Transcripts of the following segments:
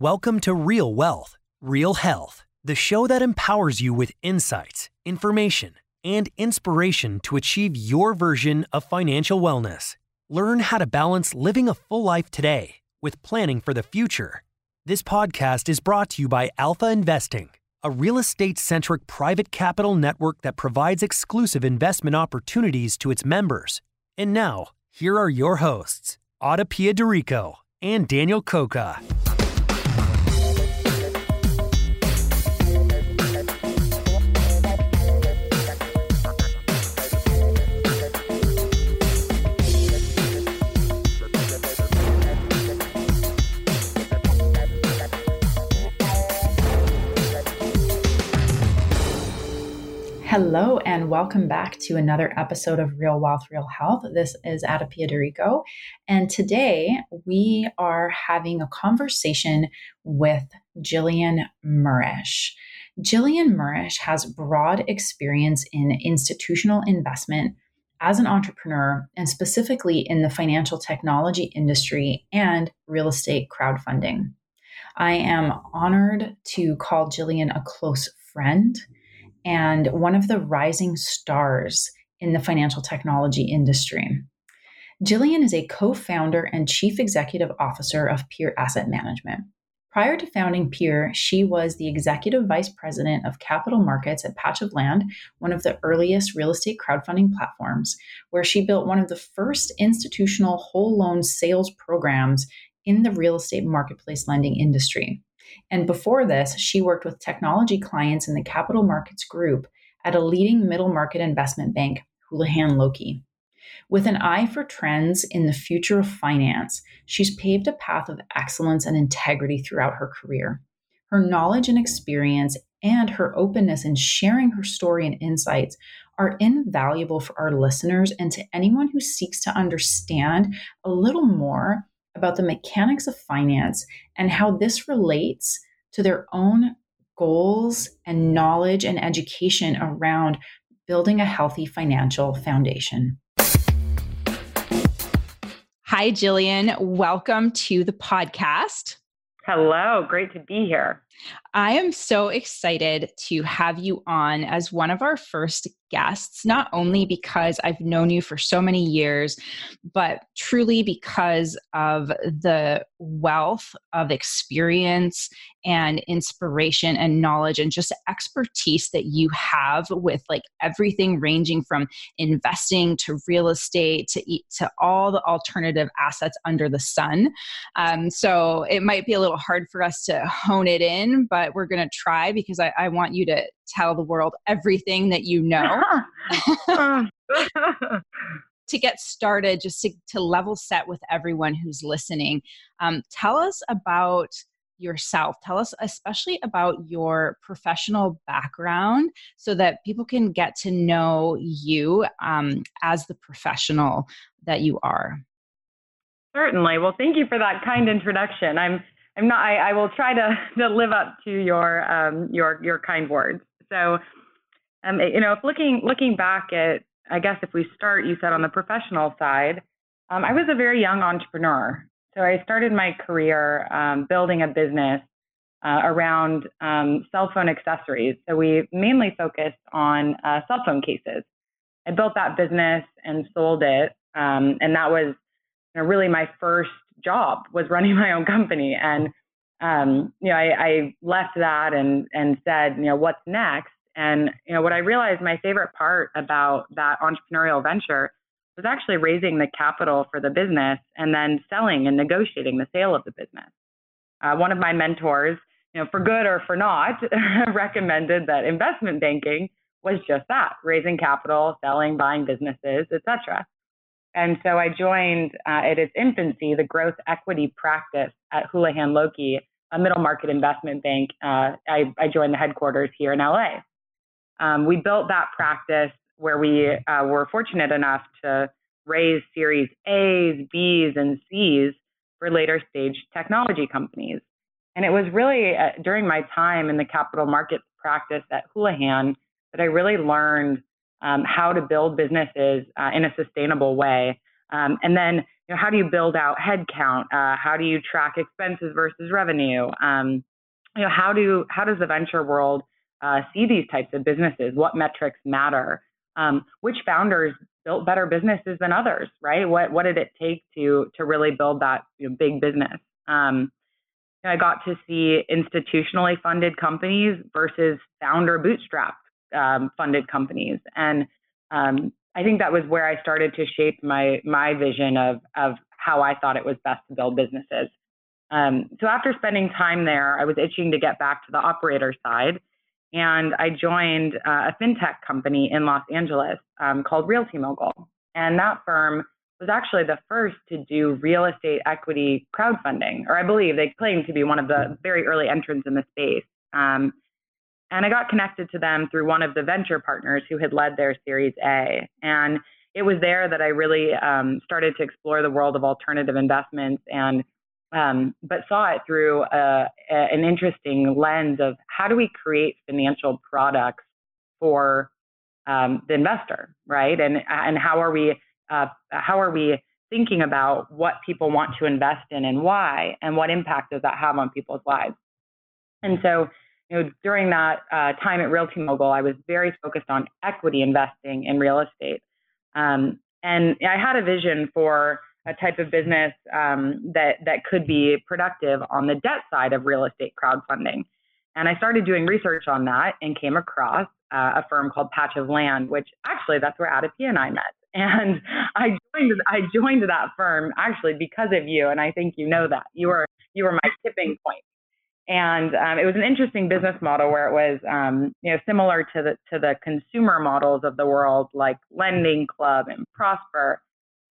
Welcome to Real Wealth, Real Health, the show that empowers you with insights, information, and inspiration to achieve your version of financial wellness. Learn how to balance living a full life today with planning for the future. This podcast is brought to you by Alpha Investing, a real estate centric private capital network that provides exclusive investment opportunities to its members. And now, here are your hosts, Ada Piederico and Daniel Coca. Hello, and welcome back to another episode of Real Wealth, Real Health. This is Ada Piederico, and today we are having a conversation with Jillian Murish. Jillian Murish has broad experience in institutional investment as an entrepreneur, and specifically in the financial technology industry and real estate crowdfunding. I am honored to call Jillian a close friend and one of the rising stars in the financial technology industry. Jillian is a co founder and chief executive officer of Pier Asset Management. Prior to founding Pier, she was the executive vice president of capital markets at Patch of Land, one of the earliest real estate crowdfunding platforms, where she built one of the first institutional whole loan sales programs in the real estate marketplace lending industry. And before this, she worked with technology clients in the capital markets group at a leading middle market investment bank, Houlihan Lokey. With an eye for trends in the future of finance, she's paved a path of excellence and integrity throughout her career. Her knowledge and experience and her openness in sharing her story and insights are invaluable for our listeners and to anyone who seeks to understand a little more about the mechanics of finance and how this relates to their own goals and knowledge and education around building a healthy financial foundation. Hi, Jillian. Welcome to the podcast. Hello, great to be here. I am so excited to have you on as one of our first guests, not only because I've known you for so many years, but truly because of the wealth of experience and inspiration and knowledge and just expertise that you have with like everything ranging from investing to real estate to eat to all the alternative assets under the sun. Um, so it might be a little hard for us to hone it in, but we're going to try because I, I want you to tell the world everything that you know. to get started, just to, to, level set with everyone who's listening, um, tell us about yourself. Tell us especially about your professional background so that people can get to know you um, as the professional that you are. Certainly. Well, thank you for that kind introduction. I'm I'm not. I, I will try to, to live up to your um, your your kind words. So, um, you know, looking looking back at, I guess if we start, you said on the professional side, um, I was a very young entrepreneur. So I started my career um, building a business uh, around um, cell phone accessories. So we mainly focused on uh, cell phone cases. I built that business and sold it, um, and that was you know, really my first job was running my own company. And um, you know, I, I left that and and said, you know, what's next? And you know, what I realized my favorite part about that entrepreneurial venture was actually raising the capital for the business and then selling and negotiating the sale of the business. Uh, one of my mentors, you know, for good or for not, recommended that investment banking was just that: raising capital, selling, buying businesses, etc. And so I joined uh, at its infancy the growth equity practice at Houlihan Lokey a middle market investment bank. Uh, I, I, joined the headquarters here in LA. Um, we built that practice where we uh, were fortunate enough to raise Series A's, B's, and C's for later stage technology companies. And it was really uh, during my time in the capital markets practice at Houlihan that I really learned um, how to build businesses uh, in a sustainable way. Um, and then, you know, how do you build out headcount? Uh, how do you track expenses versus revenue? Um, you know, how do how does the venture world uh, see these types of businesses? What metrics matter? Um, which founders built better businesses than others? Right? What what did it take to to really build that you know, big business? Um, I got to see institutionally funded companies versus founder bootstrap um, funded companies, and um, I think that was where I started to shape my my vision of of how I thought it was best to build businesses. Um, so after spending time there, I was itching to get back to the operator side, and I joined uh, a fintech company in Los Angeles um, called Realty Mogul, and that firm was actually the first to do real estate equity crowdfunding, or I believe they claim to be one of the very early entrants in the space. Um, and I got connected to them through one of the venture partners who had led their Series A. And it was there that I really um, started to explore the world of alternative investments and um, but saw it through a, a, an interesting lens of how do we create financial products for um, the investor, right? And and how are we uh, how are we thinking about what people want to invest in and why, and what impact does that have on people's lives? And so, you know, during that uh, time at Realty Mogul, I was very focused on equity investing in real estate, um, and I had a vision for a type of business um, that that could be productive on the debt side of real estate crowdfunding. And I started doing research on that and came across uh, a firm called Patch of Land, which actually that's where Adipia and I met. And I joined I joined that firm actually because of you, and I think you know that you were you were my tipping point. And um, it was an interesting business model where it was um, you know similar to the to the consumer models of the world like Lending Club and Prosper,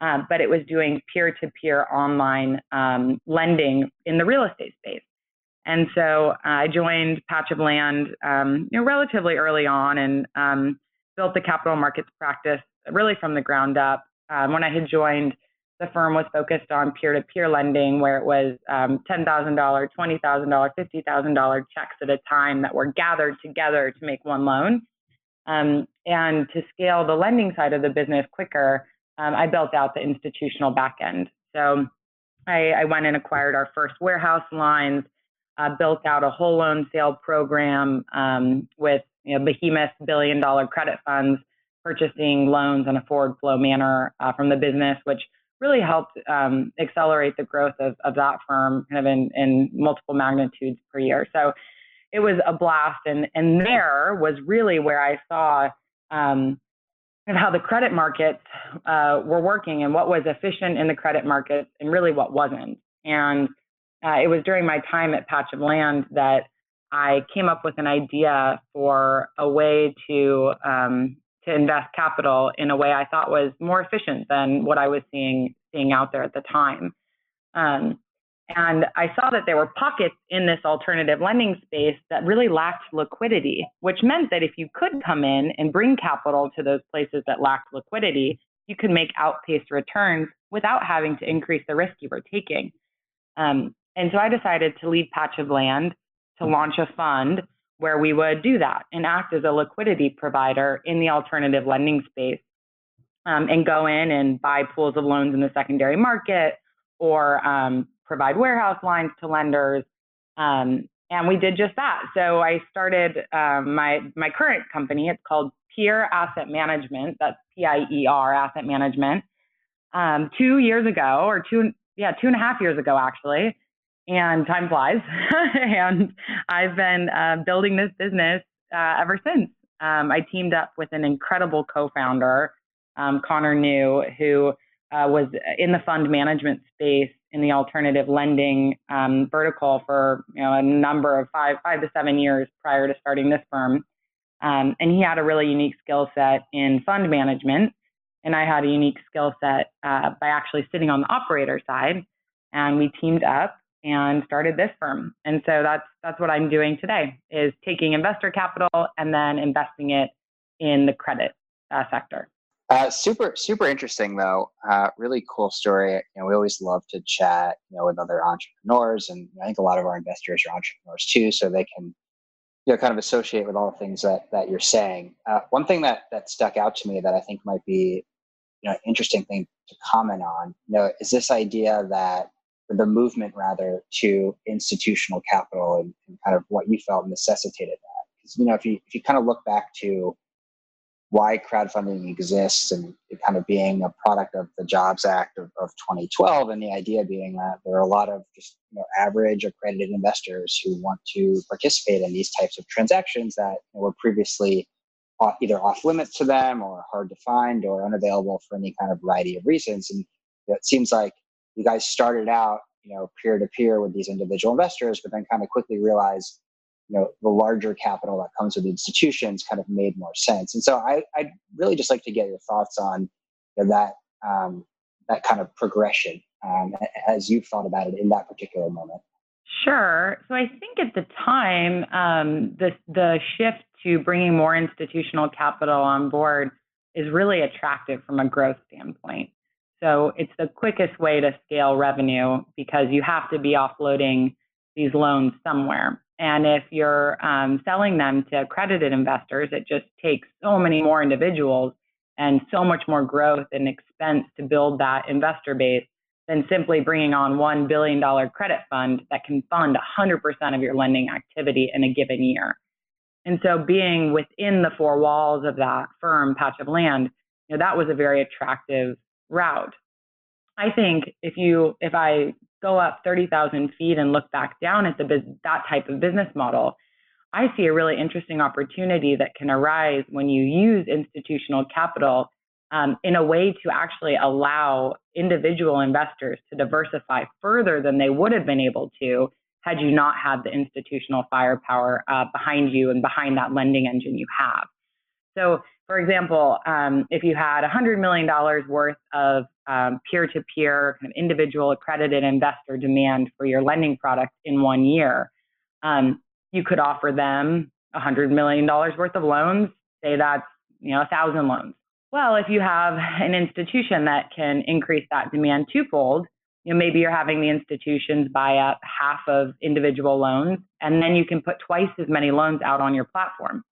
uh, but it was doing peer-to-peer online um, lending in the real estate space. And so uh, I joined Patch of Land um, you know, relatively early on and um, built the capital markets practice really from the ground up. Um, when I had joined, the firm was focused on peer-to-peer lending, where it was um, $10,000, $20,000, $50,000 checks at a time that were gathered together to make one loan. Um, and to scale the lending side of the business quicker, um, I built out the institutional backend. So I, I, went and acquired our first warehouse lines, uh, built out a whole loan sale program um, with you know, behemoth billion dollar credit funds purchasing loans in a forward flow manner uh, from the business, which really helped um, accelerate the growth of, of that firm kind of in, in multiple magnitudes per year. So it was a blast. And, and there was really where I saw um, how the credit markets uh, were working and what was efficient in the credit markets and really what wasn't. And uh, it was during my time at Patch of Land that I came up with an idea for a way to um, to invest capital in a way I thought was more efficient than what I was seeing seeing out there at the time. Um, and I saw that there were pockets in this alternative lending space that really lacked liquidity, which meant that if you could come in and bring capital to those places that lacked liquidity, you could make outpaced returns without having to increase the risk you were taking. Um, and so I decided to leave Patch of Land to launch a fund where we would do that and act as a liquidity provider in the alternative lending space um, and go in and buy pools of loans in the secondary market or um, provide warehouse lines to lenders. Um, and we did just that. So I started um, my my current company. It's called Pier Asset Management. That's P-I-E-R Asset Management. Um, two years ago, or two yeah two and a half years ago actually, and time flies. and I've been uh, building this business uh, ever since. Um, I teamed up with an incredible co-founder, um, Connor New, who uh, was in the fund management space in the alternative lending um, vertical for you know a number of five five to seven years prior to starting this firm. Um, and he had a really unique skill set in fund management, and I had a unique skill set uh, by actually sitting on the operator side. And we teamed up and started this firm. And so that's that's what I'm doing today is taking investor capital and then investing it in the credit uh, sector. Uh, super, super interesting though. Uh, really cool story. You know, we always love to chat, you know, with other entrepreneurs, and I think a lot of our investors are entrepreneurs too, so they can, you know, kind of associate with all the things that that you're saying. Uh, one thing that that stuck out to me that I think might be, you know, interesting thing to comment on, you know, is this idea that the movement rather to institutional capital and, and kind of what you felt necessitated that. Because you know, if you if you kind of look back to why crowdfunding exists and it kind of being a product of the Jobs Act of, of 2012, and the idea being that there are a lot of just you know, average accredited investors who want to participate in these types of transactions that were previously either off limits to them or hard to find or unavailable for any kind of variety of reasons. And it seems like you guys started out, you know, peer to peer with these individual investors, but then kind of quickly realized you know the larger capital that comes with institutions kind of made more sense. And so I, I'd really just like to get your thoughts on you know, that um, that kind of progression um, as you've thought about it in that particular moment. Sure. So I think at the time, um, the the shift to bringing more institutional capital on board is really attractive from a growth standpoint. So it's the quickest way to scale revenue because you have to be offloading these loans somewhere. And if you're um, selling them to accredited investors, it just takes so many more individuals and so much more growth and expense to build that investor base than simply bringing on $1 billion credit fund that can fund 100% of your lending activity in a given year. And so being within the four walls of that firm patch of land, you know, that was a very attractive route. I think if you, if I go up 30,000 feet and look back down at the that type of business model, I see a really interesting opportunity that can arise when you use institutional capital um, in a way to actually allow individual investors to diversify further than they would have been able to had you not had the institutional firepower uh, behind you and behind that lending engine you have. So, for example, um, if you had $100 million worth of um, peer-to-peer kind of individual accredited investor demand for your lending product in one year, um, you could offer them $100 million worth of loans. Say that's you know a thousand loans. Well, if you have an institution that can increase that demand twofold, you know, maybe you're having the institutions buy up half of individual loans, and then you can put twice as many loans out on your platform.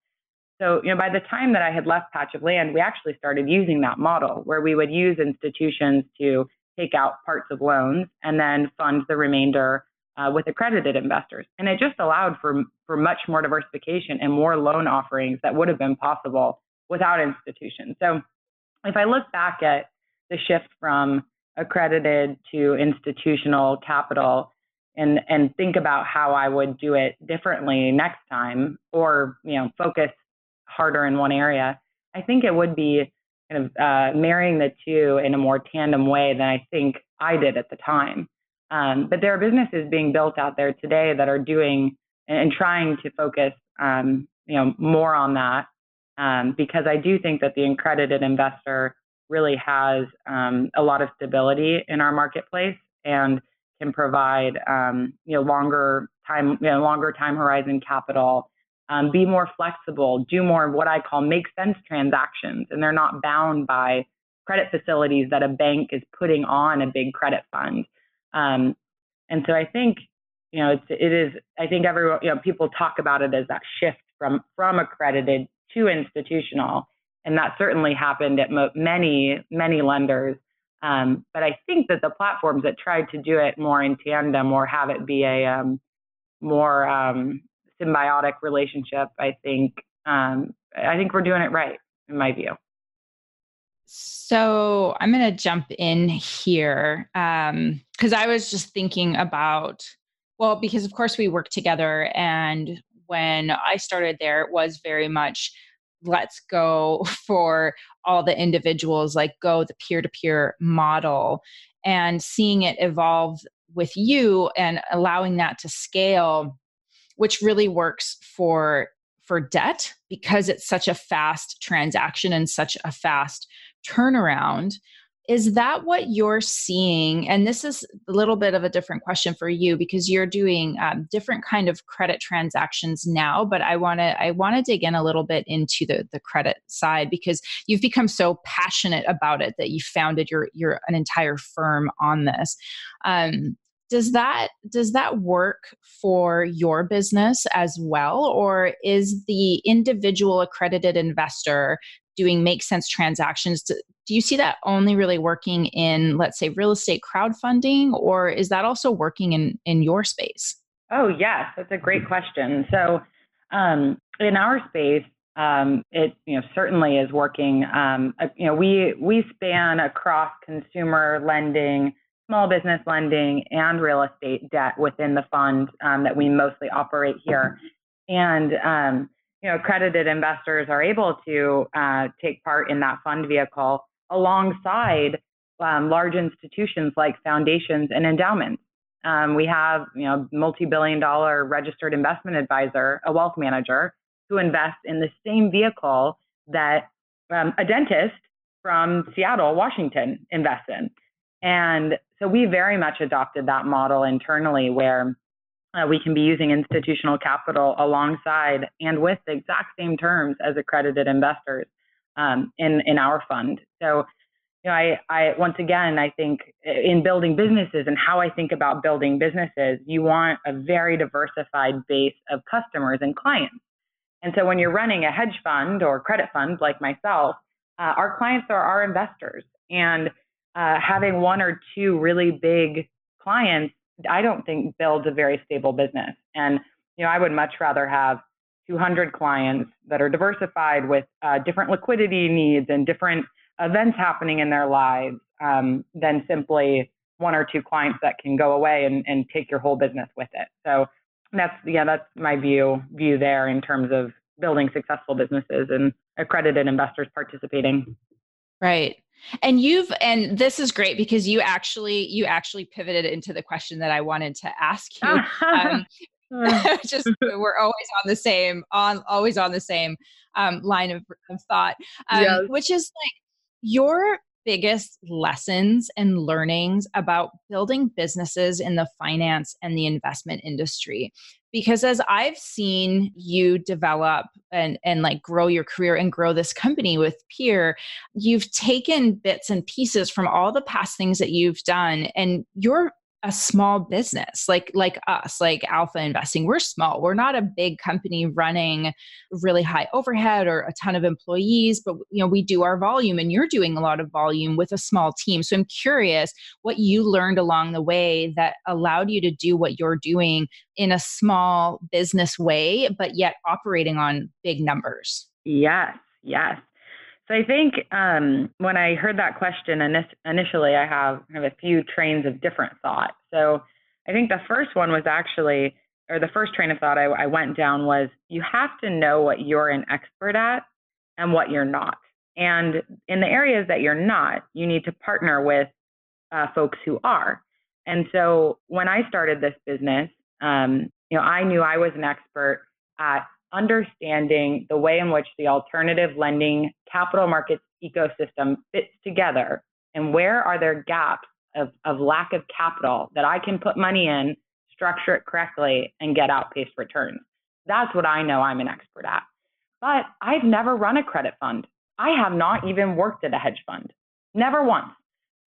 So, you know, by the time that I had left Patch of Land, we actually started using that model where we would use institutions to take out parts of loans and then fund the remainder uh, with accredited investors. And it just allowed for, for much more diversification and more loan offerings that would have been possible without institutions. So if I look back at the shift from accredited to institutional capital and, and think about how I would do it differently next time or, you know, focus harder in one area. I think it would be kind of uh, marrying the two in a more tandem way than I think I did at the time. Um, but there are businesses being built out there today that are doing and trying to focus, um, you know, more on that um, because I do think that the accredited investor really has um, a lot of stability in our marketplace and can provide, um, you know, longer time, you know, longer time horizon capital um, be more flexible, do more of what I call make sense transactions, and they're not bound by credit facilities that a bank is putting on a big credit fund. Um, and so I think, you know, it's, it is, I think everyone, you know, people talk about it as that shift from, from accredited to institutional. And that certainly happened at mo- many, many lenders. Um, but I think that the platforms that tried to do it more in tandem or have it be a um, more um, symbiotic relationship, I think um, I think we're doing it right in my view. So I'm going to jump in here because um, I was just thinking about well, because of course we work together, and when I started there, it was very much let's go for all the individuals, like go the peer to peer model, and seeing it evolve with you and allowing that to scale which really works for for debt because it's such a fast transaction and such a fast turnaround. Is that what you're seeing? And this is a little bit of a different question for you because you're doing um, different kind of credit transactions now but i want to i want to dig in a little bit into the the credit side because you've become so passionate about it that you founded your your an entire firm on this. Um, does that does that work for your business as well? Or is the individual accredited investor doing make sense transactions? Do, do you see that only really working in let's say real estate crowdfunding or is that also working in in your space? Oh yes that's a great question. So um, in our space um, it you know certainly is working. Um, uh, you know we we span across consumer lending small business lending and real estate debt within the fund um, that we mostly operate here. And um, you know, accredited investors are able to uh, take part in that fund vehicle alongside um, large institutions like foundations and endowments. Um, we have, you know, multi-billion-dollar registered investment advisor, a wealth manager, who invests in the same vehicle that um, a dentist from Seattle, Washington, invests in. And so we very much adopted that model internally where uh, we can be using institutional capital alongside and with the exact same terms as accredited investors um, in, in our fund. So, you know, I, I, once again, I think in building businesses and how I think about building businesses, you want a very diversified base of customers and clients. And so when you're running a hedge fund or credit fund like myself, uh, our clients are our investors. And uh, having one or two really big clients, I don't think builds a very stable business. And you know, I would much rather have 200 clients that are diversified with uh, different liquidity needs and different events happening in their lives um, than simply one or two clients that can go away and, and take your whole business with it. So that's yeah, that's my view view there in terms of building successful businesses and accredited investors participating. Right. And you've and this is great because you actually you actually pivoted into the question that I wanted to ask you. Um, just we're always on the same on always on the same um, line of, of thought, um, yes. which is like your biggest lessons and learnings about building businesses in the finance and the investment industry because as i've seen you develop and and like grow your career and grow this company with pier you've taken bits and pieces from all the past things that you've done and you're a small business like like us like alpha investing. We're small. We're not a big company running really high overhead or a ton of employees but you know we do our volume and you're doing a lot of volume with a small team. So i'm curious what you learned along the way that allowed you to do what you're doing in a small business way but yet operating on big numbers. Yes yes so I think um, when I heard that question initially, I have, have a few trains of different thought. So I think the first one was actually, or the first train of thought I, I went down was you have to know what you're an expert at and what you're not. And in the areas that you're not, you need to partner with uh, folks who are. And so when I started this business, um, you know, I knew I was an expert at understanding the way in which the alternative lending capital markets ecosystem fits together and where are there gaps of, of lack of capital that I can put money in, structure it correctly, and get outpaced returns. That's what I know I'm an expert at. But I've never run a credit fund. I have not even worked at a hedge fund, never once.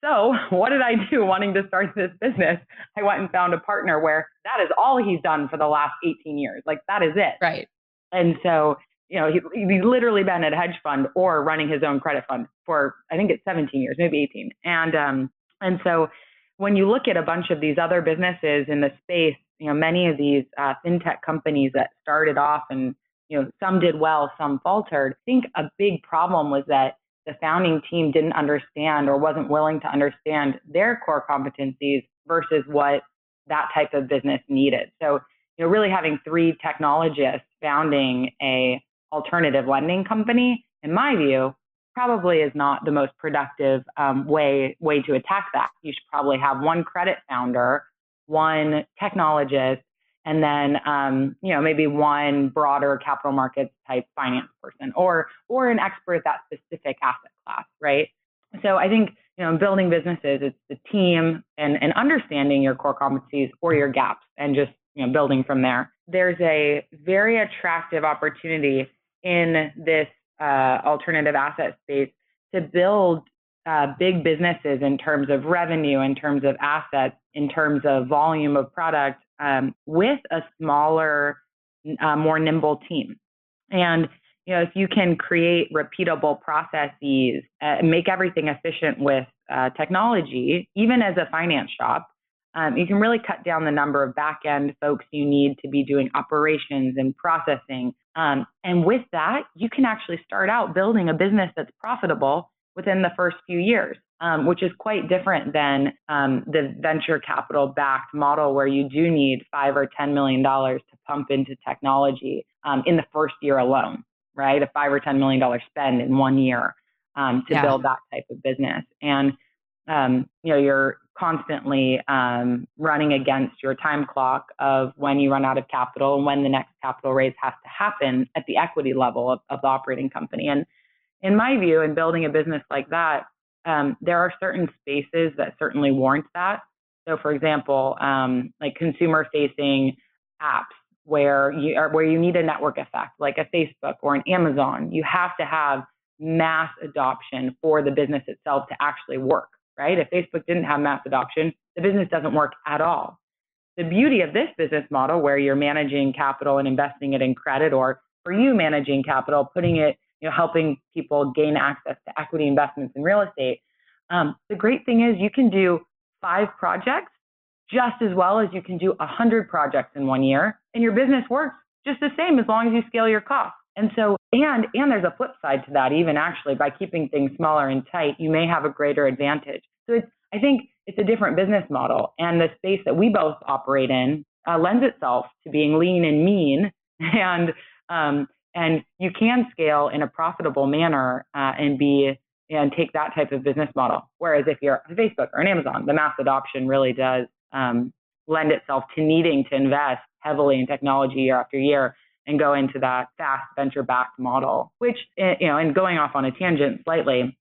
So, what did I do wanting to start this business? I went and found a partner where that is all he's done for the last 18 years. Like, that is it. Right. And so, you know, he, he's literally been at a hedge fund or running his own credit fund for, I think it's 17 years, maybe 18. And, um, and so when you look at a bunch of these other businesses in the space, you know, many of these uh, fintech companies that started off and, you know, some did well, some faltered. I think a big problem was that the founding team didn't understand or wasn't willing to understand their core competencies versus what that type of business needed. So you know, really having three technologists founding a alternative lending company, in my view, probably is not the most productive um, way way to attack that. You should probably have one credit founder, one technologist, and then um, you know maybe one broader capital markets type finance person, or or an expert at that specific asset class, right? So I think you know, building businesses, it's the team and, and understanding your core competencies or your gaps and just, you know, building from there. There's a very attractive opportunity in this uh, alternative asset space to build uh, big businesses in terms of revenue, in terms of assets, in terms of volume of product um, with a smaller, uh, more nimble team. And you know, if you can create repeatable processes, uh, make everything efficient with uh, technology, even as a finance shop, um, you can really cut down the number of back end folks you need to be doing operations and processing. Um, and with that, you can actually start out building a business that's profitable within the first few years, um, which is quite different than um, the venture capital backed model where you do need five or $10 million to pump into technology um, in the first year alone, right? A five or $10 million spend in one year um, to yeah. build that type of business. And um, you know, you're constantly um, running against your time clock of when you run out of capital and when the next capital raise has to happen at the equity level of, of the operating company. And in my view, in building a business like that, um, there are certain spaces that certainly warrant that. So, for example, um, like consumer-facing apps where you are, where you need a network effect, like a Facebook or an Amazon, you have to have mass adoption for the business itself to actually work right? If Facebook didn't have mass adoption, the business doesn't work at all. The beauty of this business model, where you're managing capital and investing it in credit, or for you managing capital, putting it, you know, helping people gain access to equity investments in real estate. Um, the great thing is you can do five projects just as well as you can do a hundred projects in one year, and your business works just the same as long as you scale your costs. And so, and and there's a flip side to that. Even actually, by keeping things smaller and tight, you may have a greater advantage. So it's, I think it's a different business model, and the space that we both operate in uh, lends itself to being lean and mean, and um, and you can scale in a profitable manner uh, and be and take that type of business model. Whereas if you're Facebook or an Amazon, the mass adoption really does um, lend itself to needing to invest heavily in technology year after year and go into that fast venture backed model, which, eh, you know, and going off on a tangent slightly,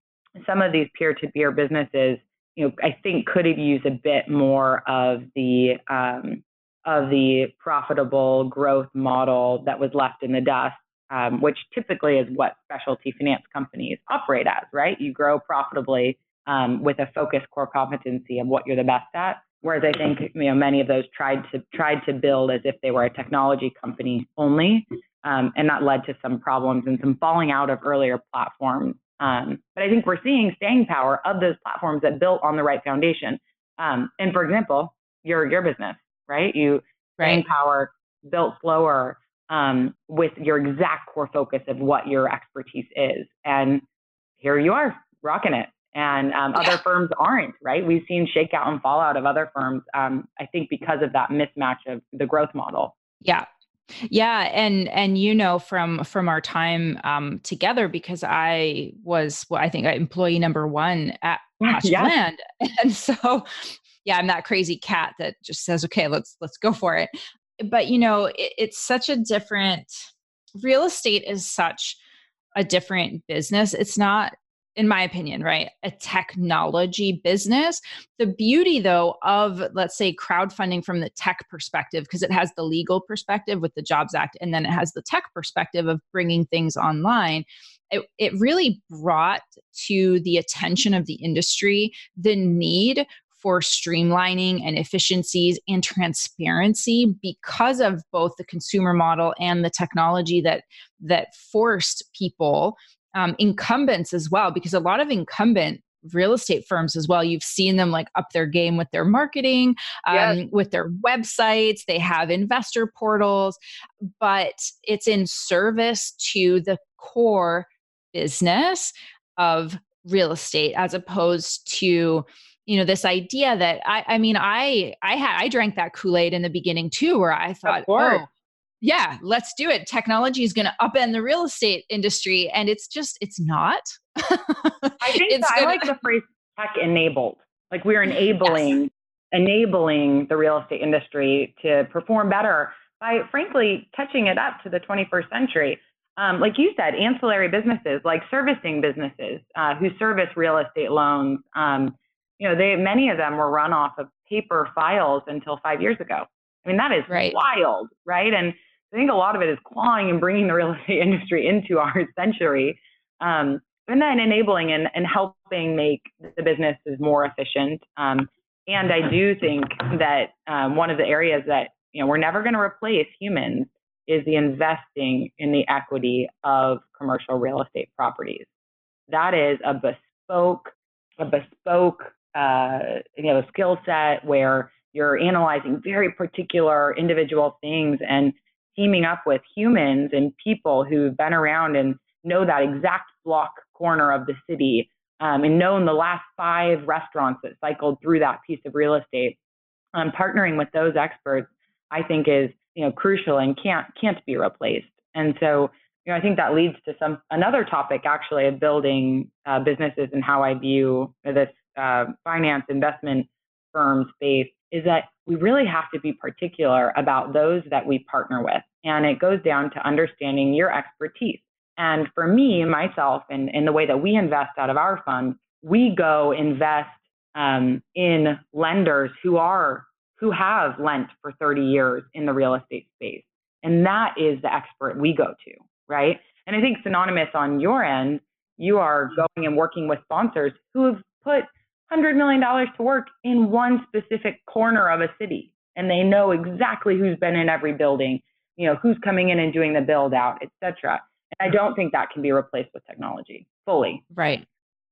some of these peer to peer businesses, you know, I think could have used a bit more of the, um, of the profitable growth model that was left in the dust, um, which typically is what specialty finance companies operate as, right? You grow profitably um, with a focused core competency of what you're the best at. Whereas I think you know many of those tried to tried to build as if they were a technology company only, um, and that led to some problems and some falling out of earlier platforms. Um, but I think we're seeing staying power of those platforms that built on the right foundation. Um, and for example, your your business, right? You right. staying power built slower um, with your exact core focus of what your expertise is, and here you are rocking it and um, yeah. other firms aren't right? We've seen shakeout and fallout of other firms um, i think because of that mismatch of the growth model. Yeah. Yeah and and you know from from our time um together because i was well i think employee number one at Pasture yeah. land. And so yeah i'm that crazy cat that just says okay let's let's go for it. But you know it, it's such a different real estate is such a different business. It's not in my opinion, right? A technology business. The beauty, though, of let's say crowdfunding from the tech perspective, because it has the legal perspective with the Jobs Act, and then it has the tech perspective of bringing things online. It, it really brought to the attention of the industry the need for streamlining and efficiencies and transparency because of both the consumer model and the technology that that forced people um, incumbents as well, because a lot of incumbent real estate firms as well. You've seen them like up their game with their marketing, um, yes. with their websites. They have investor portals, but it's in service to the core business of real estate as opposed to you know this idea that i i mean i i had i drank that kool-aid in the beginning too where i thought oh yeah, let's do it. Technology is going to upend the real estate industry. And it's just, it's not. I think it's gonna, I like the phrase tech enabled. Like we're enabling, yes. enabling the real estate industry to perform better by frankly catching it up to the 21st century. um, like you said, ancillary businesses like servicing businesses uh, who service real estate loans. Um, you know, they many of them were run off of paper files until five years ago. I mean, that is right. wild, right? And I think a lot of it is clawing and bringing the real estate industry into our century, um, and then enabling and, and helping make the businesses more efficient. Um, and I do think that um, one of the areas that you know we're never going to replace humans is the investing in the equity of commercial real estate properties. That is a bespoke, a bespoke, uh, you know, skill set where you're analyzing very particular individual things and teaming up with humans and people who've been around and know that exact block corner of the city um, and known the last five restaurants that cycled through that piece of real estate. Um, partnering with those experts, I think, is you know crucial and can't can't be replaced. And so, you know, I think that leads to some another topic actually of building uh, businesses and how I view this uh, finance investment firm space is that we really have to be particular about those that we partner with. And it goes down to understanding your expertise. And for me, myself, and in the way that we invest out of our fund, we go invest um, in lenders who are who have lent for 30 years in the real estate space. And that is the expert we go to, right? And I think synonymous on your end, you are going and working with sponsors who have put $100 million to work in one specific corner of a city. And they know exactly who's been in every building, you know, who's coming in and doing the build out, et cetera. And I don't think that can be replaced with technology fully. Right.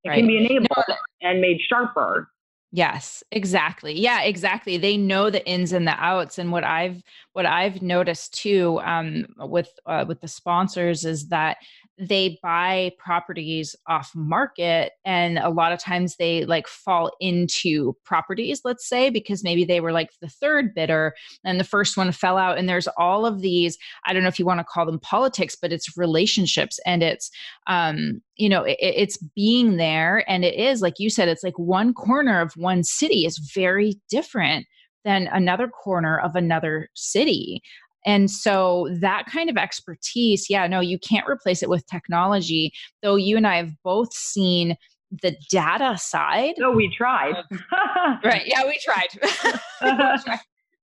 It right. can be enabled no. and made sharper. Yes, exactly. Yeah, exactly. They know the ins and the outs. And what I've what I've noticed too um, with uh, with the sponsors is that they buy properties off market and a lot of times they like fall into properties let's say because maybe they were like the third bidder and the first one fell out and there's all of these i don't know if you want to call them politics but it's relationships and it's um you know it, it's being there and it is like you said it's like one corner of one city is very different than another corner of another city and so that kind of expertise, yeah, no, you can't replace it with technology, though you and I have both seen the data side. No, we tried. right. Yeah, we tried.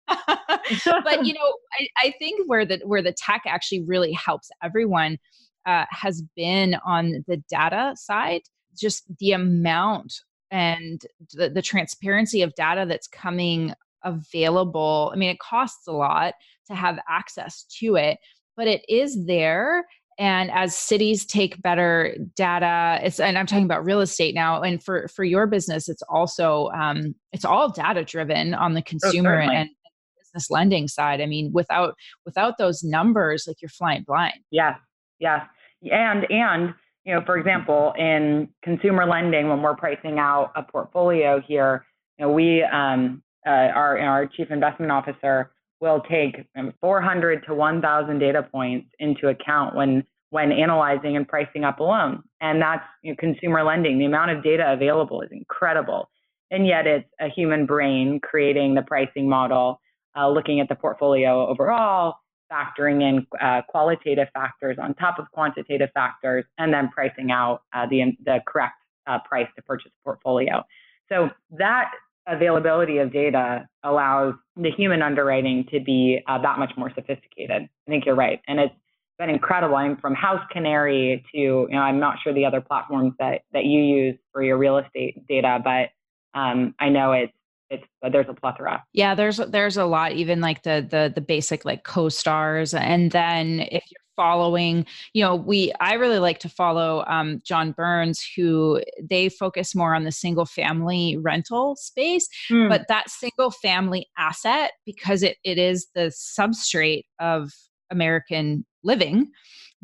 but you know, I, I, think where the where the tech actually really helps everyone uh, has been on the data side. Just the amount and the, the transparency of data that's coming available. I mean, it costs a lot to have access to it, but it is there. And as cities take better data, it's and I'm talking about real estate now. And for for your business, it's also um, it's all data driven on the oh, consumer oh, and business lending side. I mean, without without those numbers, like you're flying blind. Yes, yes, and and you know, for example, in consumer lending, when we're pricing out a portfolio here, you know, we um, uh, our our chief investment officer will take 400 to 1,000 data points into account when when analyzing and pricing up a loan. And that's you know, consumer lending. The amount of data available is incredible. And yet it's a human brain creating the pricing model, uh, looking at the portfolio overall, factoring in uh, qualitative factors on top of quantitative factors, and then pricing out uh, the, the correct uh, price to purchase a portfolio. So that availability of data allows the human underwriting to be uh, that much more sophisticated. I think you're right. And it's been incredible. I'm from HouseCanary to, you know, I'm not sure the other platforms that, that you use for your real estate data, but um, I know it's it's there's a plethora. Yeah, there's there's a lot. Even like the the the basic like CoStars, and then if you're following you know we i really like to follow um, john burns who they focus more on the single family rental space mm. but that single family asset because it, it is the substrate of american living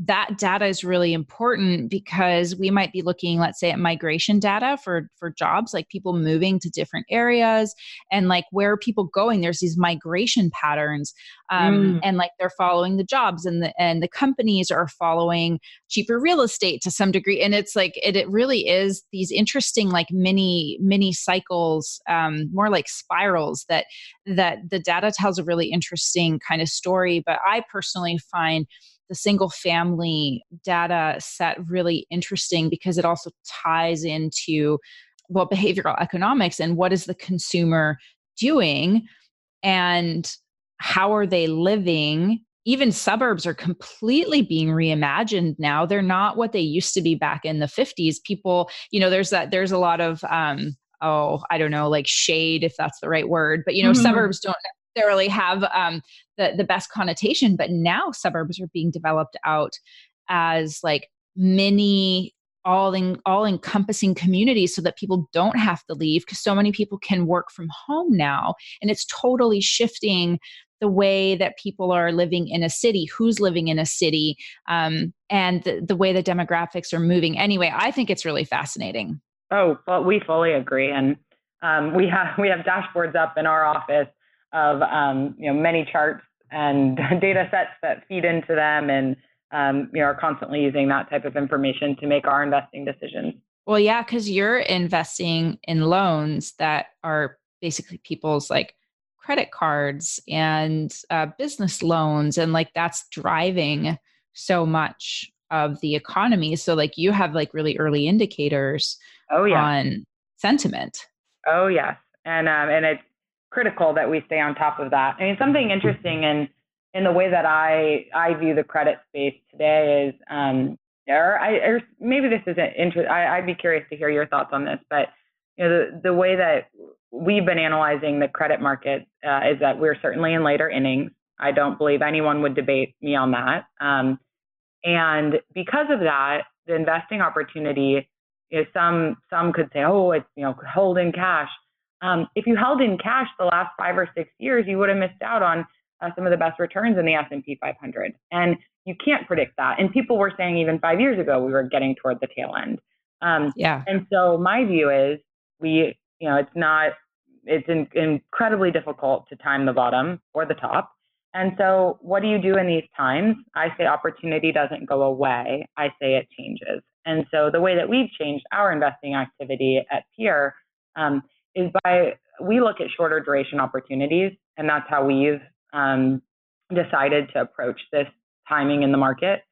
that data is really important because we might be looking let's say at migration data for for jobs like people moving to different areas and like where are people going? There's these migration patterns um, mm. and like they're following the jobs and the and the companies are following cheaper real estate to some degree. And it's like it, it really is these interesting like mini mini cycles um, more like spirals that that the data tells a really interesting kind of story. But i personally find the single family data set really interesting because it also ties into well behavioral economics and what is the consumer doing and how are they living? Even suburbs are completely being reimagined now. They're not what they used to be back in the 50s people you know there's that there's a lot of um oh i don't know like shade if that's the right word but you know mm-hmm. suburbs don't necessarily have um the the best connotation but now suburbs are being developed out as like mini all in all encompassing communities so that people don't have to leave because so many people can work from home now and it's totally shifting the way that people are living in a city, who's living in a city, um, and the, the way the demographics are moving. Anyway, I think it's really fascinating. Oh, well, we fully agree, and um, we have we have dashboards up in our office of um, you know many charts and data sets that feed into them, and um, you know are constantly using that type of information to make our investing decisions. Well, yeah, because you're investing in loans that are basically people's like credit cards and uh, business loans and like that's driving so much of the economy. So like you have like really early indicators oh yeah. on sentiment. Oh yes. And um and it's critical that we stay on top of that i mean something interesting in in the way that i i view the credit space today is um or i or maybe this isn't interest I, i'd be curious to hear your thoughts on this but you know the, the way that we've been analyzing the credit market uh, is that we're certainly in later innings. I don't believe anyone would debate me on that. Um, and because of that, the investing opportunity is some some could say, oh, it's you know hold in cash. Um, if you held in cash the last five or six years, you would have missed out on uh, some of the best returns in the S&P 500. And you can't predict that. And people were saying even five years ago we were getting toward the tail end. Um, yeah. And so my view is we you know, it's not, it's in, incredibly difficult to time the bottom or the top. And so, what do you do in these times? I say opportunity doesn't go away, I say it changes. And so, the way that we've changed our investing activity at Pier um, is by we look at shorter duration opportunities, and that's how we've um, decided to approach this timing in the market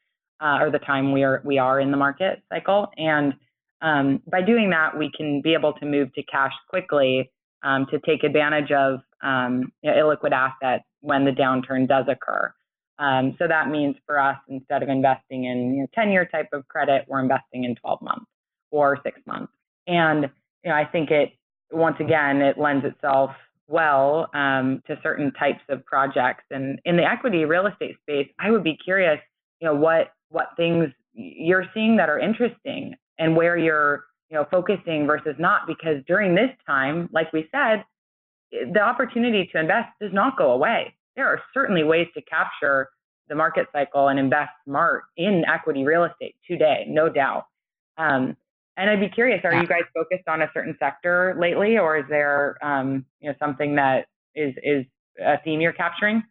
uh, or the time we are we are in the market cycle. And um, by doing that, we can be able to move to cash quickly um, to take advantage of um, you know, illiquid assets when the downturn does occur. Um, so that means for us, instead of investing in you know, 10 year type of credit, we're investing in 12 months or six months. And you know, I think it, once again, it lends itself well um, to certain types of projects. And in the equity real estate space, I would be curious, you know, what what things you're seeing that are interesting and where you're you know focusing versus not because during this time like we said the opportunity to invest does not go away there are certainly ways to capture the market cycle and invest smart in equity real estate today no doubt um, and i'd be curious are you guys focused on a certain sector lately or is there um, you know something that is is a theme you're capturing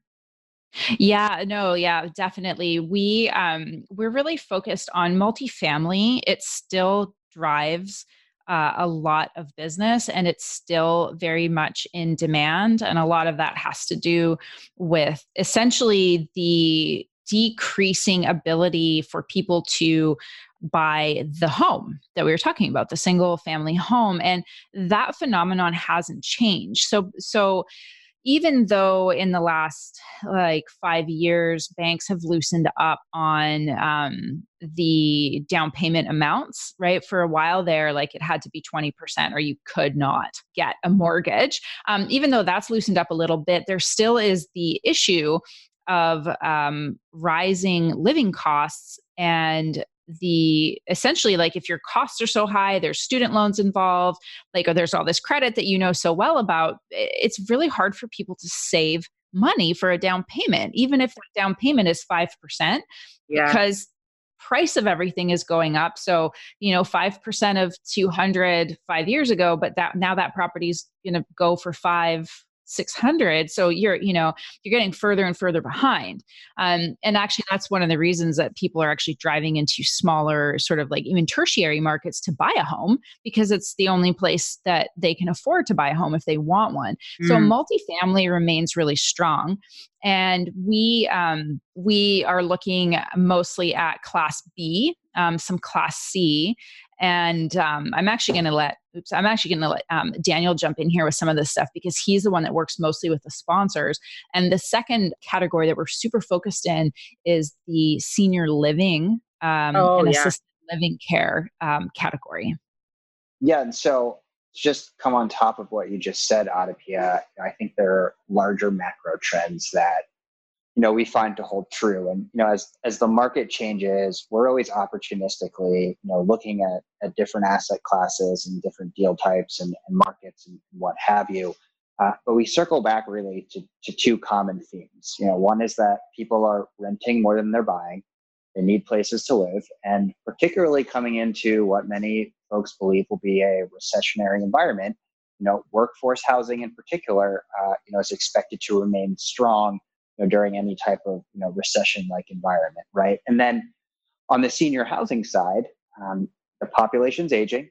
yeah, no, yeah, definitely. We um we're really focused on multifamily. It still drives uh, a lot of business and it's still very much in demand and a lot of that has to do with essentially the decreasing ability for people to buy the home that we were talking about the single family home and that phenomenon hasn't changed. So so even though in the last like five years banks have loosened up on um, the down payment amounts right for a while there like it had to be 20% or you could not get a mortgage um, even though that's loosened up a little bit there still is the issue of um, rising living costs and the essentially like if your costs are so high there's student loans involved like or there's all this credit that you know so well about it's really hard for people to save money for a down payment even if that down payment is 5% yeah. because price of everything is going up so you know 5% of 200 5 years ago but that now that property's going to go for 5 600 so you're you know you're getting further and further behind um, and actually that's one of the reasons that people are actually driving into smaller sort of like even tertiary markets to buy a home because it's the only place that they can afford to buy a home if they want one mm. so multifamily remains really strong and we um, we are looking mostly at class b um, some class c and um, I'm actually going to let, oops, I'm actually going to let um, Daniel jump in here with some of this stuff because he's the one that works mostly with the sponsors. And the second category that we're super focused in is the senior living um, oh, and yeah. assisted living care um, category. Yeah. And so just come on top of what you just said, Adipia, I think there are larger macro trends that you know we find to hold true. And you know as as the market changes we're always opportunistically you know looking at at different asset classes and different deal types and, and markets and what have you. Uh, but we circle back really to, to two common themes. You know one is that people are renting more than they're buying. They need places to live. And particularly coming into what many folks believe will be a recessionary environment you know workforce housing in particular uh, you know is expected to remain strong you know, during any type of you know recession like environment, right? And then on the senior housing side, um, the population's aging,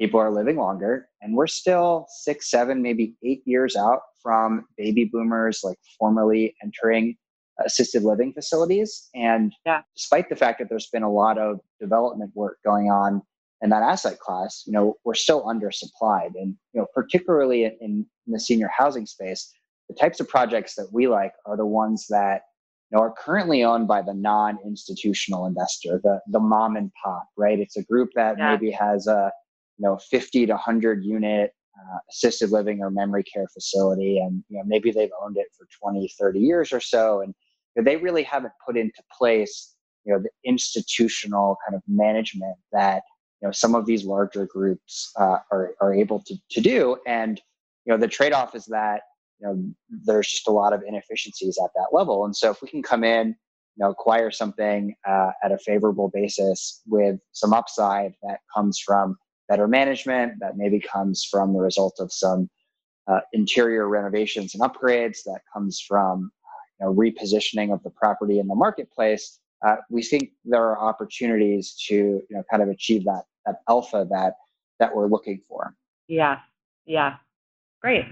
people are living longer, and we're still six, seven, maybe eight years out from baby boomers like formerly entering assisted living facilities. And yeah. despite the fact that there's been a lot of development work going on in that asset class, you know, we're still undersupplied. And, you know, particularly in, in the senior housing space, the types of projects that we like are the ones that you know, are currently owned by the non-institutional investor, the the mom and pop, right? It's a group that yeah. maybe has a you know 50 to 100 unit uh, assisted living or memory care facility, and you know maybe they've owned it for 20, 30 years or so, and you know, they really haven't put into place you know the institutional kind of management that you know some of these larger groups uh, are are able to to do, and you know the trade-off is that you know there's just a lot of inefficiencies at that level. And so if we can come in you know acquire something uh, at a favorable basis with some upside that comes from better management that maybe comes from the result of some uh, interior renovations and upgrades that comes from you know, repositioning of the property in the marketplace uh, we think there are opportunities to you know kind of achieve that that alpha that that we're looking for. Yeah. Yeah. Great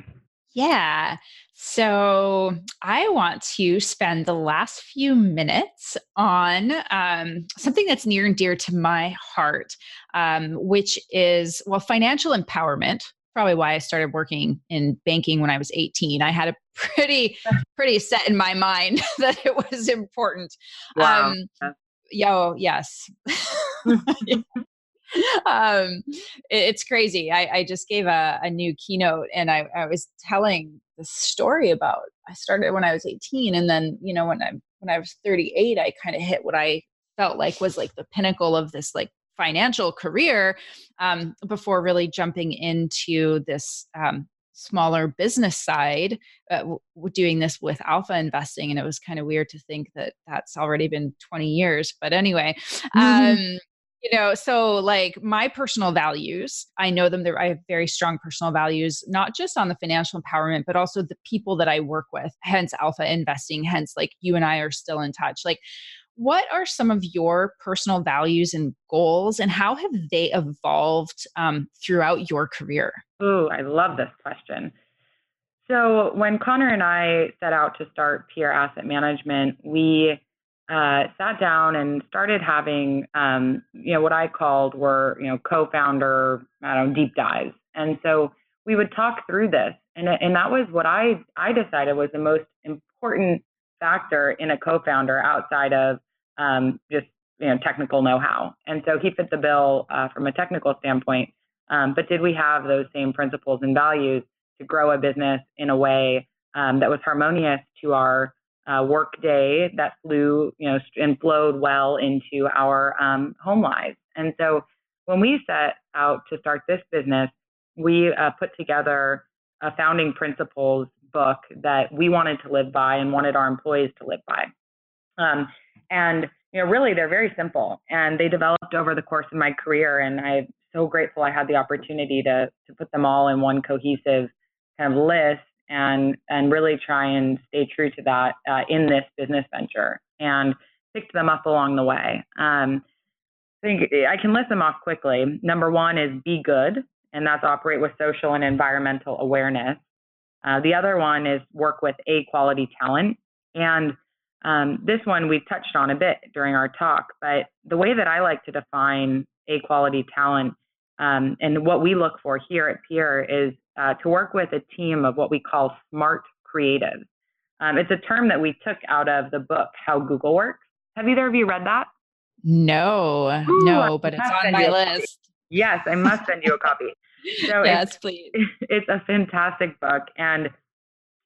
yeah. So I want to spend the last few minutes on um, something that's near and dear to my heart, um, which is, well, financial empowerment. Probably why I started working in banking when I was 18. I had a pretty, pretty set in my mind that it was important. Wow. Um, yo, yes. um, it's crazy. I, I just gave a, a, new keynote and I, I was telling the story about I started when I was 18 and then, you know, when I when I was 38, I kind of hit what I felt like was like the pinnacle of this like financial career um, before really jumping into this um, smaller business side uh, w- doing this with alpha investing and it was kind of weird to think that that's already been 20 years but anyway mm-hmm. um, you know so like my personal values i know them there i have very strong personal values not just on the financial empowerment but also the people that i work with hence alpha investing hence like you and i are still in touch. Like what are some of your personal values and goals and how have they evolved um, throughout your career? Oh i love this question. So when connor and i set out to start Pier asset management we uh, sat down and started having, um, you know, what I called were, you know, co-founder, I don't know, deep dives. And so we would talk through this, and and that was what I I decided was the most important factor in a co-founder outside of um, just you know technical know-how. And so he fit the bill uh, from a technical standpoint. Um, but did we have those same principles and values to grow a business in a way um, that was harmonious to our uh, work day that flew, you know, and flowed well into our um, home lives. And so when we set out to start this business, we uh, put together a founding principles book that we wanted to live by and wanted our employees to live by. Um, and you know, really, they're very simple, and they developed over the course of my career. And I'm so grateful I had the opportunity to to put them all in one cohesive kind of list and and really try and stay true to that uh, in this business venture and picked them up along the way. Um, I think I can list them off quickly. Number one is be good, and that's operate with social and environmental awareness. Uh, the other one is work with A quality talent. And um, this one we've touched on a bit during our talk, but the way that I like to define A quality talent um, and what we look for here at Pier is uh, to work with a team of what we call smart creatives. Um, it's a term that we took out of the book, How Google Works. Have either of you read that? No, Ooh, no, but it's on my list. Yes, I must send you a copy. So yes, please. It's a fantastic book, and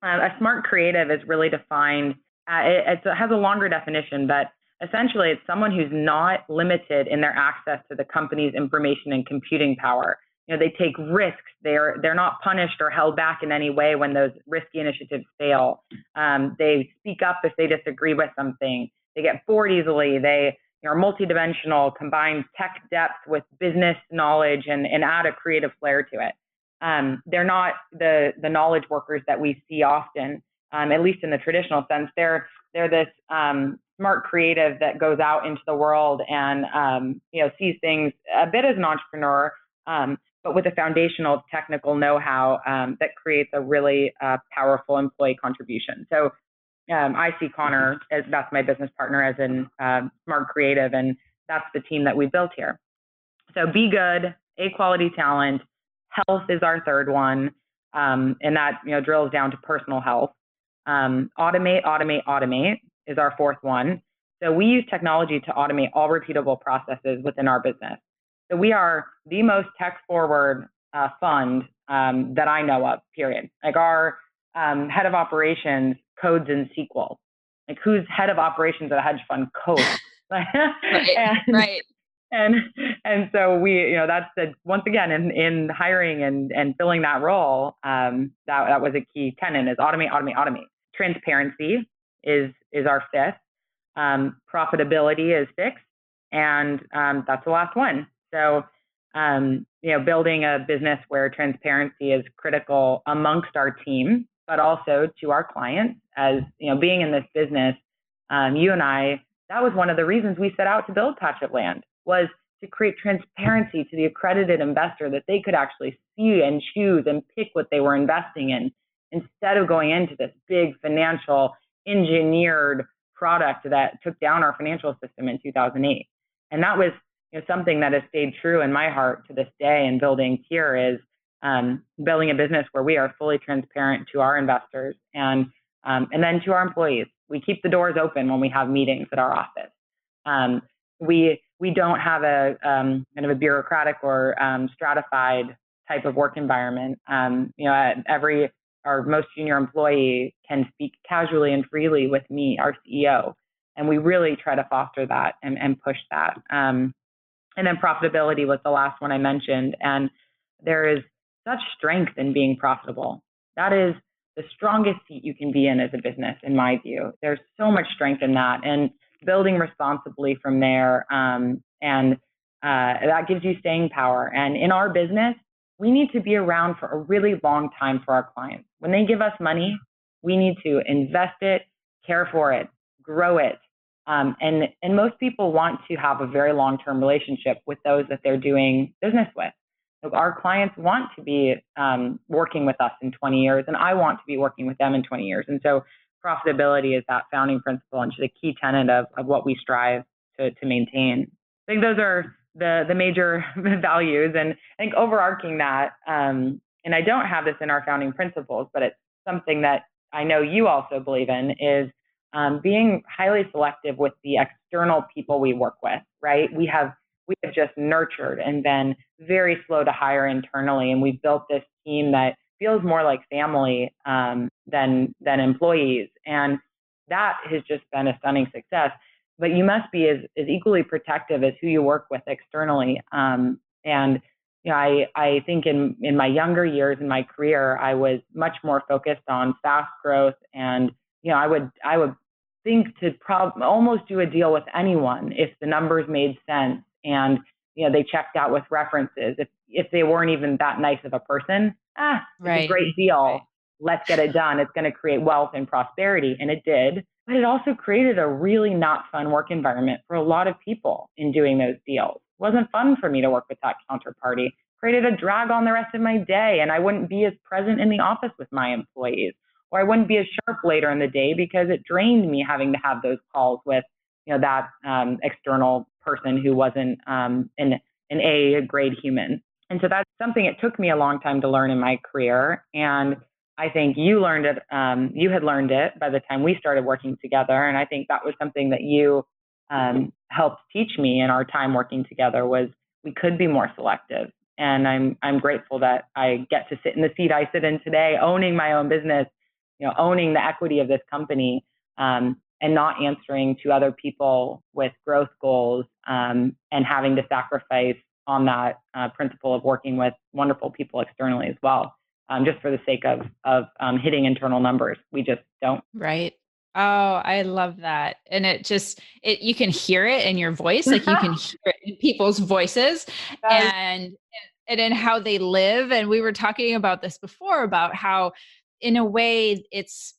uh, a smart creative is really defined. Uh, it, it has a longer definition, but essentially, it's someone who's not limited in their access to the company's information and computing power. You know, they take risks. They're they're not punished or held back in any way when those risky initiatives fail. Um, they speak up if they disagree with something. They get bored easily. They are multidimensional, combine tech depth with business knowledge and, and add a creative flair to it. Um, they're not the, the knowledge workers that we see often, um, at least in the traditional sense. They're, they're this um, smart creative that goes out into the world and um, you know sees things a bit as an entrepreneur, um, but with a foundational technical know-how um, that creates a really uh, powerful employee contribution. So um, I see Connor as that's my business partner as in um, smart creative, and that's the team that we built here. So be good, a quality talent. Health is our third one, um, and that you know drills down to personal health. Um, automate, automate, automate is our fourth one. So we use technology to automate all repeatable processes within our business. So we are the most tech forward uh, fund um, that I know of. Period. Like our um, head of operations codes in SQL. Like who's head of operations at a hedge fund codes. right. and, right. And and so we, you know, that's the once again in, in hiring and, and filling that role, um, that that was a key tenet is automate, automate, automate. Transparency is is our fifth. Um, profitability is six, and um, that's the last one. So um, you know, building a business where transparency is critical amongst our team but also to our clients as you know being in this business um, you and i that was one of the reasons we set out to build patch of land was to create transparency to the accredited investor that they could actually see and choose and pick what they were investing in instead of going into this big financial engineered product that took down our financial system in 2008 and that was you know, something that has stayed true in my heart to this day in building Pier is um, building a business where we are fully transparent to our investors and um, and then to our employees. We keep the doors open when we have meetings at our office. Um, we we don't have a um, kind of a bureaucratic or um, stratified type of work environment. Um, you know, every our most junior employee can speak casually and freely with me, our CEO, and we really try to foster that and, and push that. and then profitability was the last one I mentioned, and there is such strength in being profitable. That is the strongest seat you can be in as a business, in my view. There's so much strength in that, and building responsibly from there, um, and uh, that gives you staying power. And in our business, we need to be around for a really long time for our clients. When they give us money, we need to invest it, care for it, grow it. Um, and, and most people want to have a very long term relationship with those that they're doing business with So our clients want to be um, working with us in 20 years, and I want to be working with them in 20 years. And so profitability is that founding principle and the key tenet of, of what we strive to, to maintain. I think those are the, the major values. And I think overarching that, um, and I don't have this in our founding principles, but it's something that I know you also believe in, is um, being highly selective with the external people we work with, right? We have we have just nurtured and been very slow to hire internally. And we've built this team that feels more like family um, than than employees. And that has just been a stunning success. But you must be as, as equally protective as who you work with externally. Um, and you know, I, I think in, in my younger years in my career, I was much more focused on fast growth and, you know, I would, I would think to prob- almost do a deal with anyone if the numbers made sense and you know they checked out with references if if they weren't even that nice of a person ah right. it's a great deal right. let's get it done. It's going to create wealth and prosperity. And it did. But it also created a really not fun work environment for a lot of people in doing those deals. It wasn't fun for me to work with that counterparty. It Created a drag on the rest of my day, and I wouldn't be as present in the office with my employees, or I wouldn't be as sharp later in the day because it drained me having to have those calls with, you know, that um, external person who wasn't um, an an A grade human. And so that's something it took me a long time to learn in my career. And I think you learned it, um, you had learned it by the time we started working together. And I think that was something that you um, helped teach me in our time working together was we could be more selective. And I'm, I'm grateful that I get to sit in the seat I sit in today, owning my own business, you know, owning the equity of this company, um, and not answering to other people with growth goals um, and having to sacrifice on that uh, principle of working with wonderful people externally as well, um, just for the sake of of um, hitting internal numbers. We just don't. Right. Oh, I love that. And it just it you can hear it in your voice, like you can hear it in people's voices and and in how they live. And we were talking about this before about how in a way it's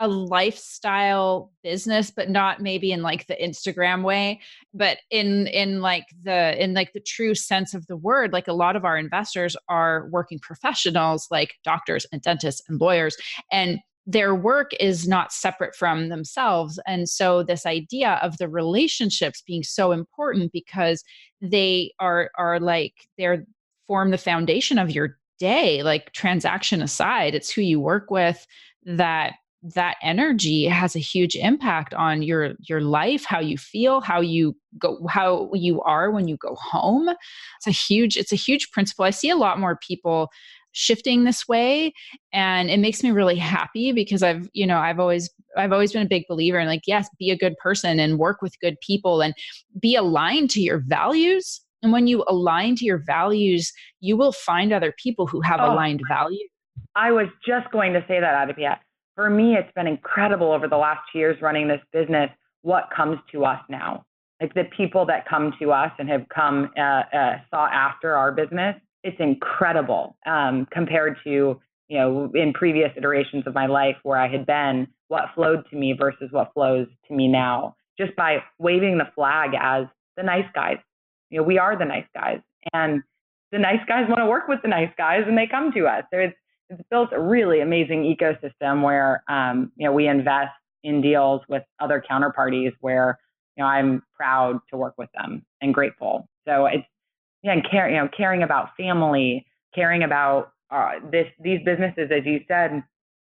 a lifestyle business but not maybe in like the instagram way but in in like the in like the true sense of the word like a lot of our investors are working professionals like doctors and dentists and lawyers and their work is not separate from themselves and so this idea of the relationships being so important because they are are like they're form the foundation of your day like transaction aside it's who you work with that that energy has a huge impact on your your life how you feel how you go how you are when you go home. It's a huge it's a huge principle. I see a lot more people shifting this way and it makes me really happy because i've you know i've always i've always been a big believer in like yes be a good person and work with good people and be aligned to your values. And when you align to your values you will find other people who have oh, aligned values i was just going to say that adipia for me, it's been incredible over the last two years running this business. What comes to us now? Like the people that come to us and have come uh, uh, sought after our business, it's incredible um, compared to you know in previous iterations of my life where I had been. What flowed to me versus what flows to me now, just by waving the flag as the nice guys. You know, we are the nice guys, and the nice guys want to work with the nice guys, and they come to us. Built a really amazing ecosystem where um, you know we invest in deals with other counterparties where you know I'm proud to work with them and grateful. So it's yeah, and care, you know, caring about family, caring about uh, this these businesses, as you said.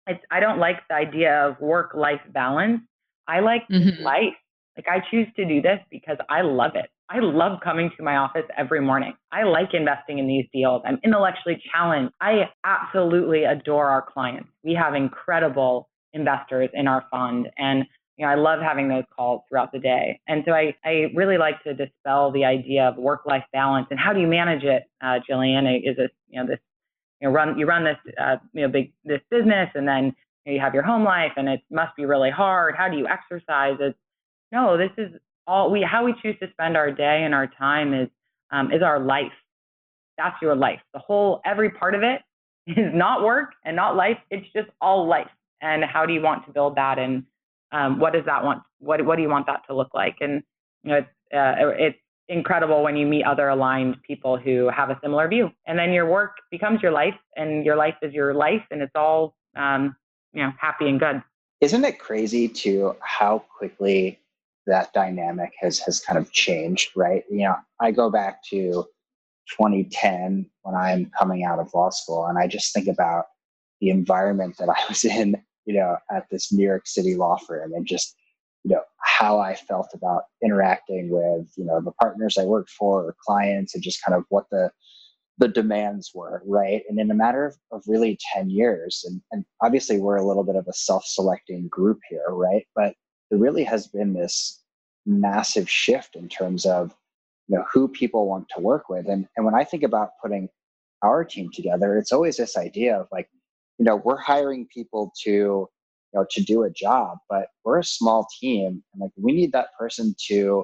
It's I don't like the idea of work life balance. I like mm-hmm. life. Like I choose to do this because I love it. I love coming to my office every morning. I like investing in these deals. I'm intellectually challenged. I absolutely adore our clients. We have incredible investors in our fund and you know, I love having those calls throughout the day. And so I, I really like to dispel the idea of work-life balance and how do you manage it, uh, Jillian? Is this, you know, this, you know, run, you run this, uh, you know, big, this business and then you, know, you have your home life and it must be really hard. How do you exercise? It's, no, this is all we how we choose to spend our day and our time is um, is our life. That's your life. The whole every part of it is not work and not life. It's just all life. And how do you want to build that? And um, what does that want? What what do you want that to look like? And you know, it's uh, it's incredible when you meet other aligned people who have a similar view. And then your work becomes your life, and your life is your life, and it's all um, you know happy and good. Isn't it crazy to how quickly that dynamic has has kind of changed, right? You know, I go back to 2010 when I'm coming out of law school, and I just think about the environment that I was in, you know, at this New York City law firm, and just you know how I felt about interacting with you know the partners I worked for or clients, and just kind of what the the demands were, right? And in a matter of, of really 10 years, and, and obviously we're a little bit of a self-selecting group here, right? But there really has been this massive shift in terms of you know who people want to work with and and when i think about putting our team together it's always this idea of like you know we're hiring people to you know to do a job but we're a small team and like we need that person to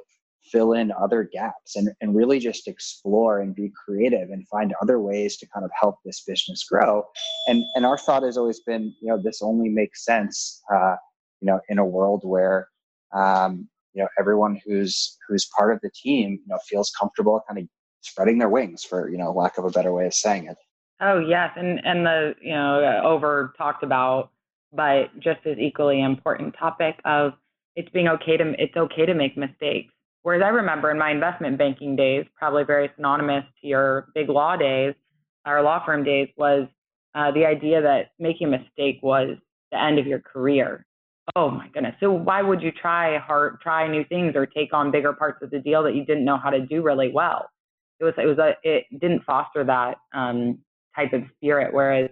fill in other gaps and, and really just explore and be creative and find other ways to kind of help this business grow. And and our thought has always been, you know, this only makes sense, uh, you know, in a world where um, you know everyone who's who's part of the team, you know, feels comfortable kind of spreading their wings, for you know, lack of a better way of saying it. Oh yes, and and the you know over talked about, but just as equally important topic of it's being okay to it's okay to make mistakes. Whereas I remember in my investment banking days, probably very synonymous to your big law days our law firm days, was uh, the idea that making a mistake was the end of your career. Oh my goodness! So why would you try hard, try new things, or take on bigger parts of the deal that you didn't know how to do really well? It was it was a it didn't foster that um, type of spirit. Whereas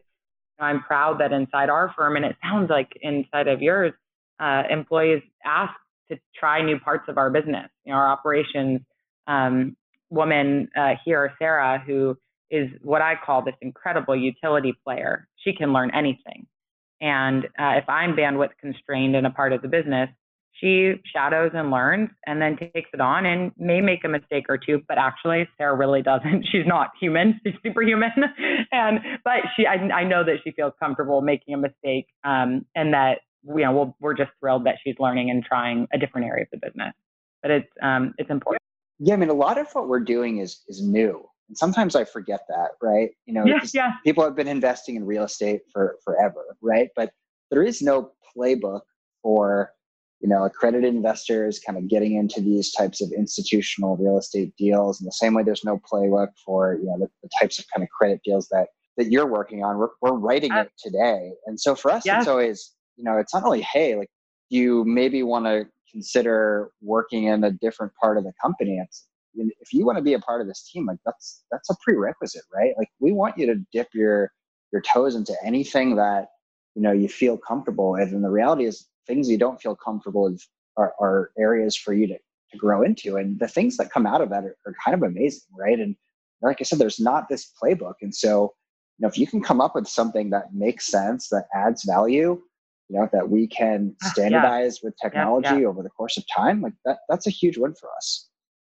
I'm proud that inside our firm, and it sounds like inside of yours, uh, employees ask to try new parts of our business. You know, our operations um, woman uh, here, Sarah, who is what I call this incredible utility player. She can learn anything. And uh, if I'm bandwidth constrained in a part of the business, she shadows and learns and then takes it on and may make a mistake or two but actually sarah really doesn't. She's not human. She's superhuman. And but she I, I know that she feels comfortable making a mistake um, and that you know we'll, we're just thrilled that she's learning and trying a different area of the business. But it's um, it's important. Yeah i mean a lot of what we're doing is is new and sometimes i forget that right you know yeah, yeah. people have been investing in real estate for forever right but there is no playbook for you know, accredited investors kind of getting into these types of institutional real estate deals in the same way there's no playbook for, you know, the, the types of kind of credit deals that that you're working on. We're, we're writing uh, it today. And so for us, it's always, you know, it's not only, hey, like you maybe want to consider working in a different part of the company. It's if you want to be a part of this team, like that's that's a prerequisite, right? Like we want you to dip your your toes into anything that you know you feel comfortable with. And the reality is things you don't feel comfortable with are, are areas for you to, to grow into. And the things that come out of that are, are kind of amazing, right? And like I said, there's not this playbook. And so, you know, if you can come up with something that makes sense, that adds value, you know, that we can ah, standardize yeah. with technology yeah, yeah. over the course of time, like that, that's a huge win for us.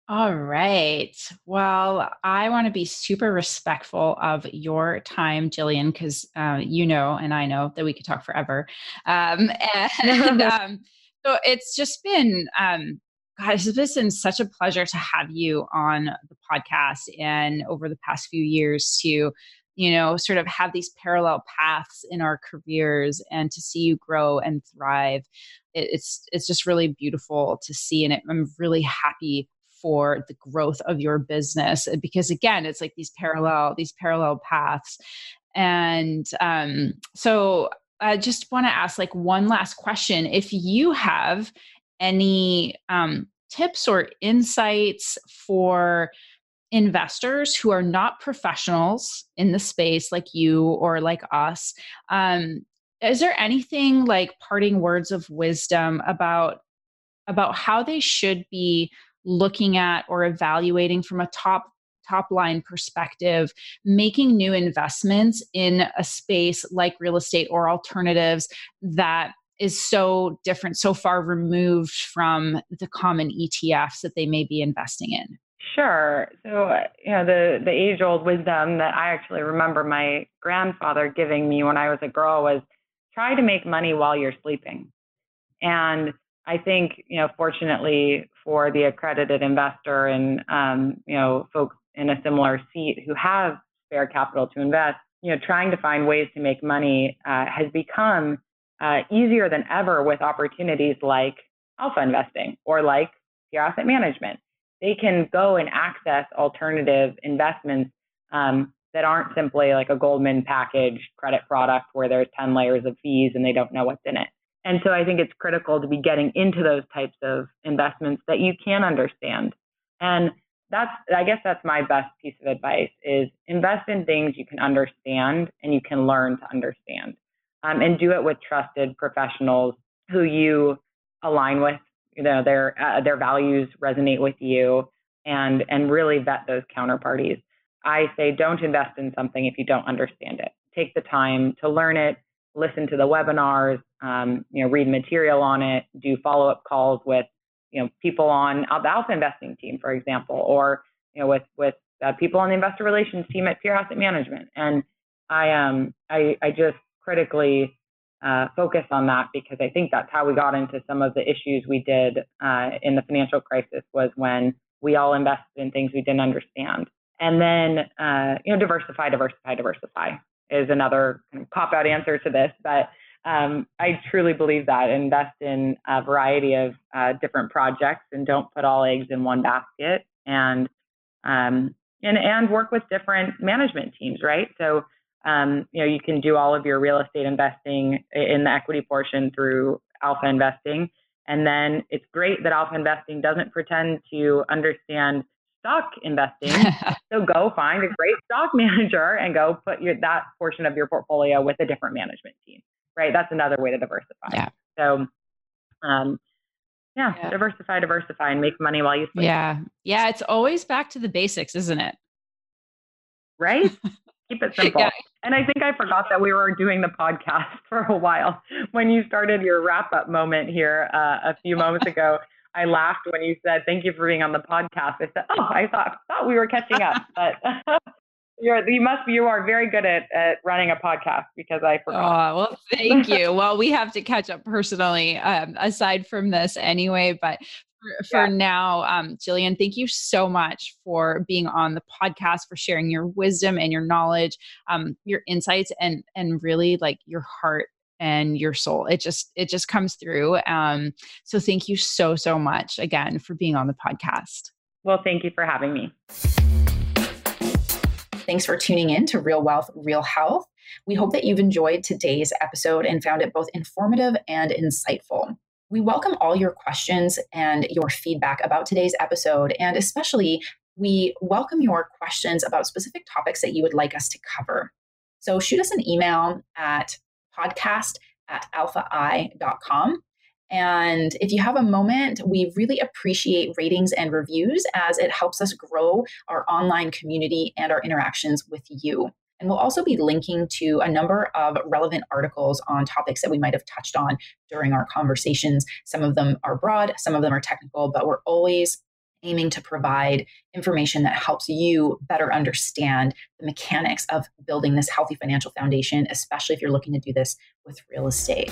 All right. Well, I want to be super respectful of your time, Jillian, because uh, you know, and I know that we could talk forever. Um, and um, so it's just been, um, God, it's been such a pleasure to have you on the podcast and over the past few years to, you know, sort of have these parallel paths in our careers and to see you grow and thrive. It, it's it's just really beautiful to see, and it, I'm really happy for the growth of your business because again it's like these parallel these parallel paths. And um, so i just want to ask like one last question. If you have any um, tips or insights for investors who are not professionals in the space like you or like us um, is there anything like parting words of wisdom about about how they should be looking at or evaluating from a top top line perspective making new investments in a space like real estate or alternatives that is so different so far removed from the common ETFs that they may be investing in Sure. So, you know, the the age old wisdom that I actually remember my grandfather giving me when I was a girl was try to make money while you're sleeping. And I think, you know, fortunately for the accredited investor and, um, you know, folks in a similar seat who have spare capital to invest, you know, trying to find ways to make money uh, has become uh, easier than ever with opportunities like alpha investing or like Pier asset management. They can go and access alternative investments um, that aren't simply like a Goldman package credit product where there's 10 layers of fees and they don't know what's in it. And so I think it's critical to be getting into those types of investments that you can understand. And that's, I guess that's my best piece of advice is invest in things you can understand and you can learn to understand. Um, and do it with trusted professionals who you align with, you know, their, uh, their values resonate with you and, and really vet those counterparties. I say don't invest in something if you don't understand it. Take the time to learn it, listen to the webinars, um, you know, read material on it, do follow-up calls with you know people on the alpha investing team, for example, or you know with with uh, people on the investor relations team at Pier Asset Management, and I um I I just critically uh, focus on that because I think that's how we got into some of the issues we did uh, in the financial crisis was when we all invested in things we didn't understand. And then, uh, you know, diversify, diversify, diversify is another kind of cop out answer to this. But um, I truly believe that invest in a variety of uh, different projects and don't put all eggs in one basket and, um, and, and work with different management teams, right? So, um, you know, you can do all of your real estate investing in the equity portion through alpha investing. And then it's great that alpha investing doesn't pretend to understand stock investing. so go find a great stock manager and go put your, that portion of your portfolio with a different management team, right? That's another way to diversify. Yeah. So, um, yeah, yeah, diversify, diversify, and make money while you sleep. Yeah. Yeah. It's always back to the basics, isn't it? Right? Keep it simple. Yeah. And I think I forgot that we were doing the podcast for a while. When you started your wrap up moment here uh, a few moments ago, I laughed when you said, Thank you for being on the podcast. I said, Oh, I thought, thought we were catching up. But you're, you must you are very good at, at running a podcast because I forgot. Oh, well, thank you. well, we have to catch up personally um, aside from this anyway. But for, for yeah. now, um, Jillian, thank you so much for being on the podcast, for sharing your wisdom and your knowledge, um, your insights, and and really like your heart and your soul. It just it just comes through. Um, so thank you so so much again for being on the podcast. Well, thank you for having me. Thanks for tuning in to Real Wealth, Real Health. We hope that you've enjoyed today's episode and found it both informative and insightful. We welcome all your questions and your feedback about today's episode, and especially we welcome your questions about specific topics that you would like us to cover. So shoot us an email at podcast at alphai.com. And if you have a moment, we really appreciate ratings and reviews as it helps us grow our online community and our interactions with you. And we'll also be linking to a number of relevant articles on topics that we might have touched on during our conversations. Some of them are broad, some of them are technical, but we're always aiming to provide information that helps you better understand the mechanics of building this healthy financial foundation, especially if you're looking to do this with real estate.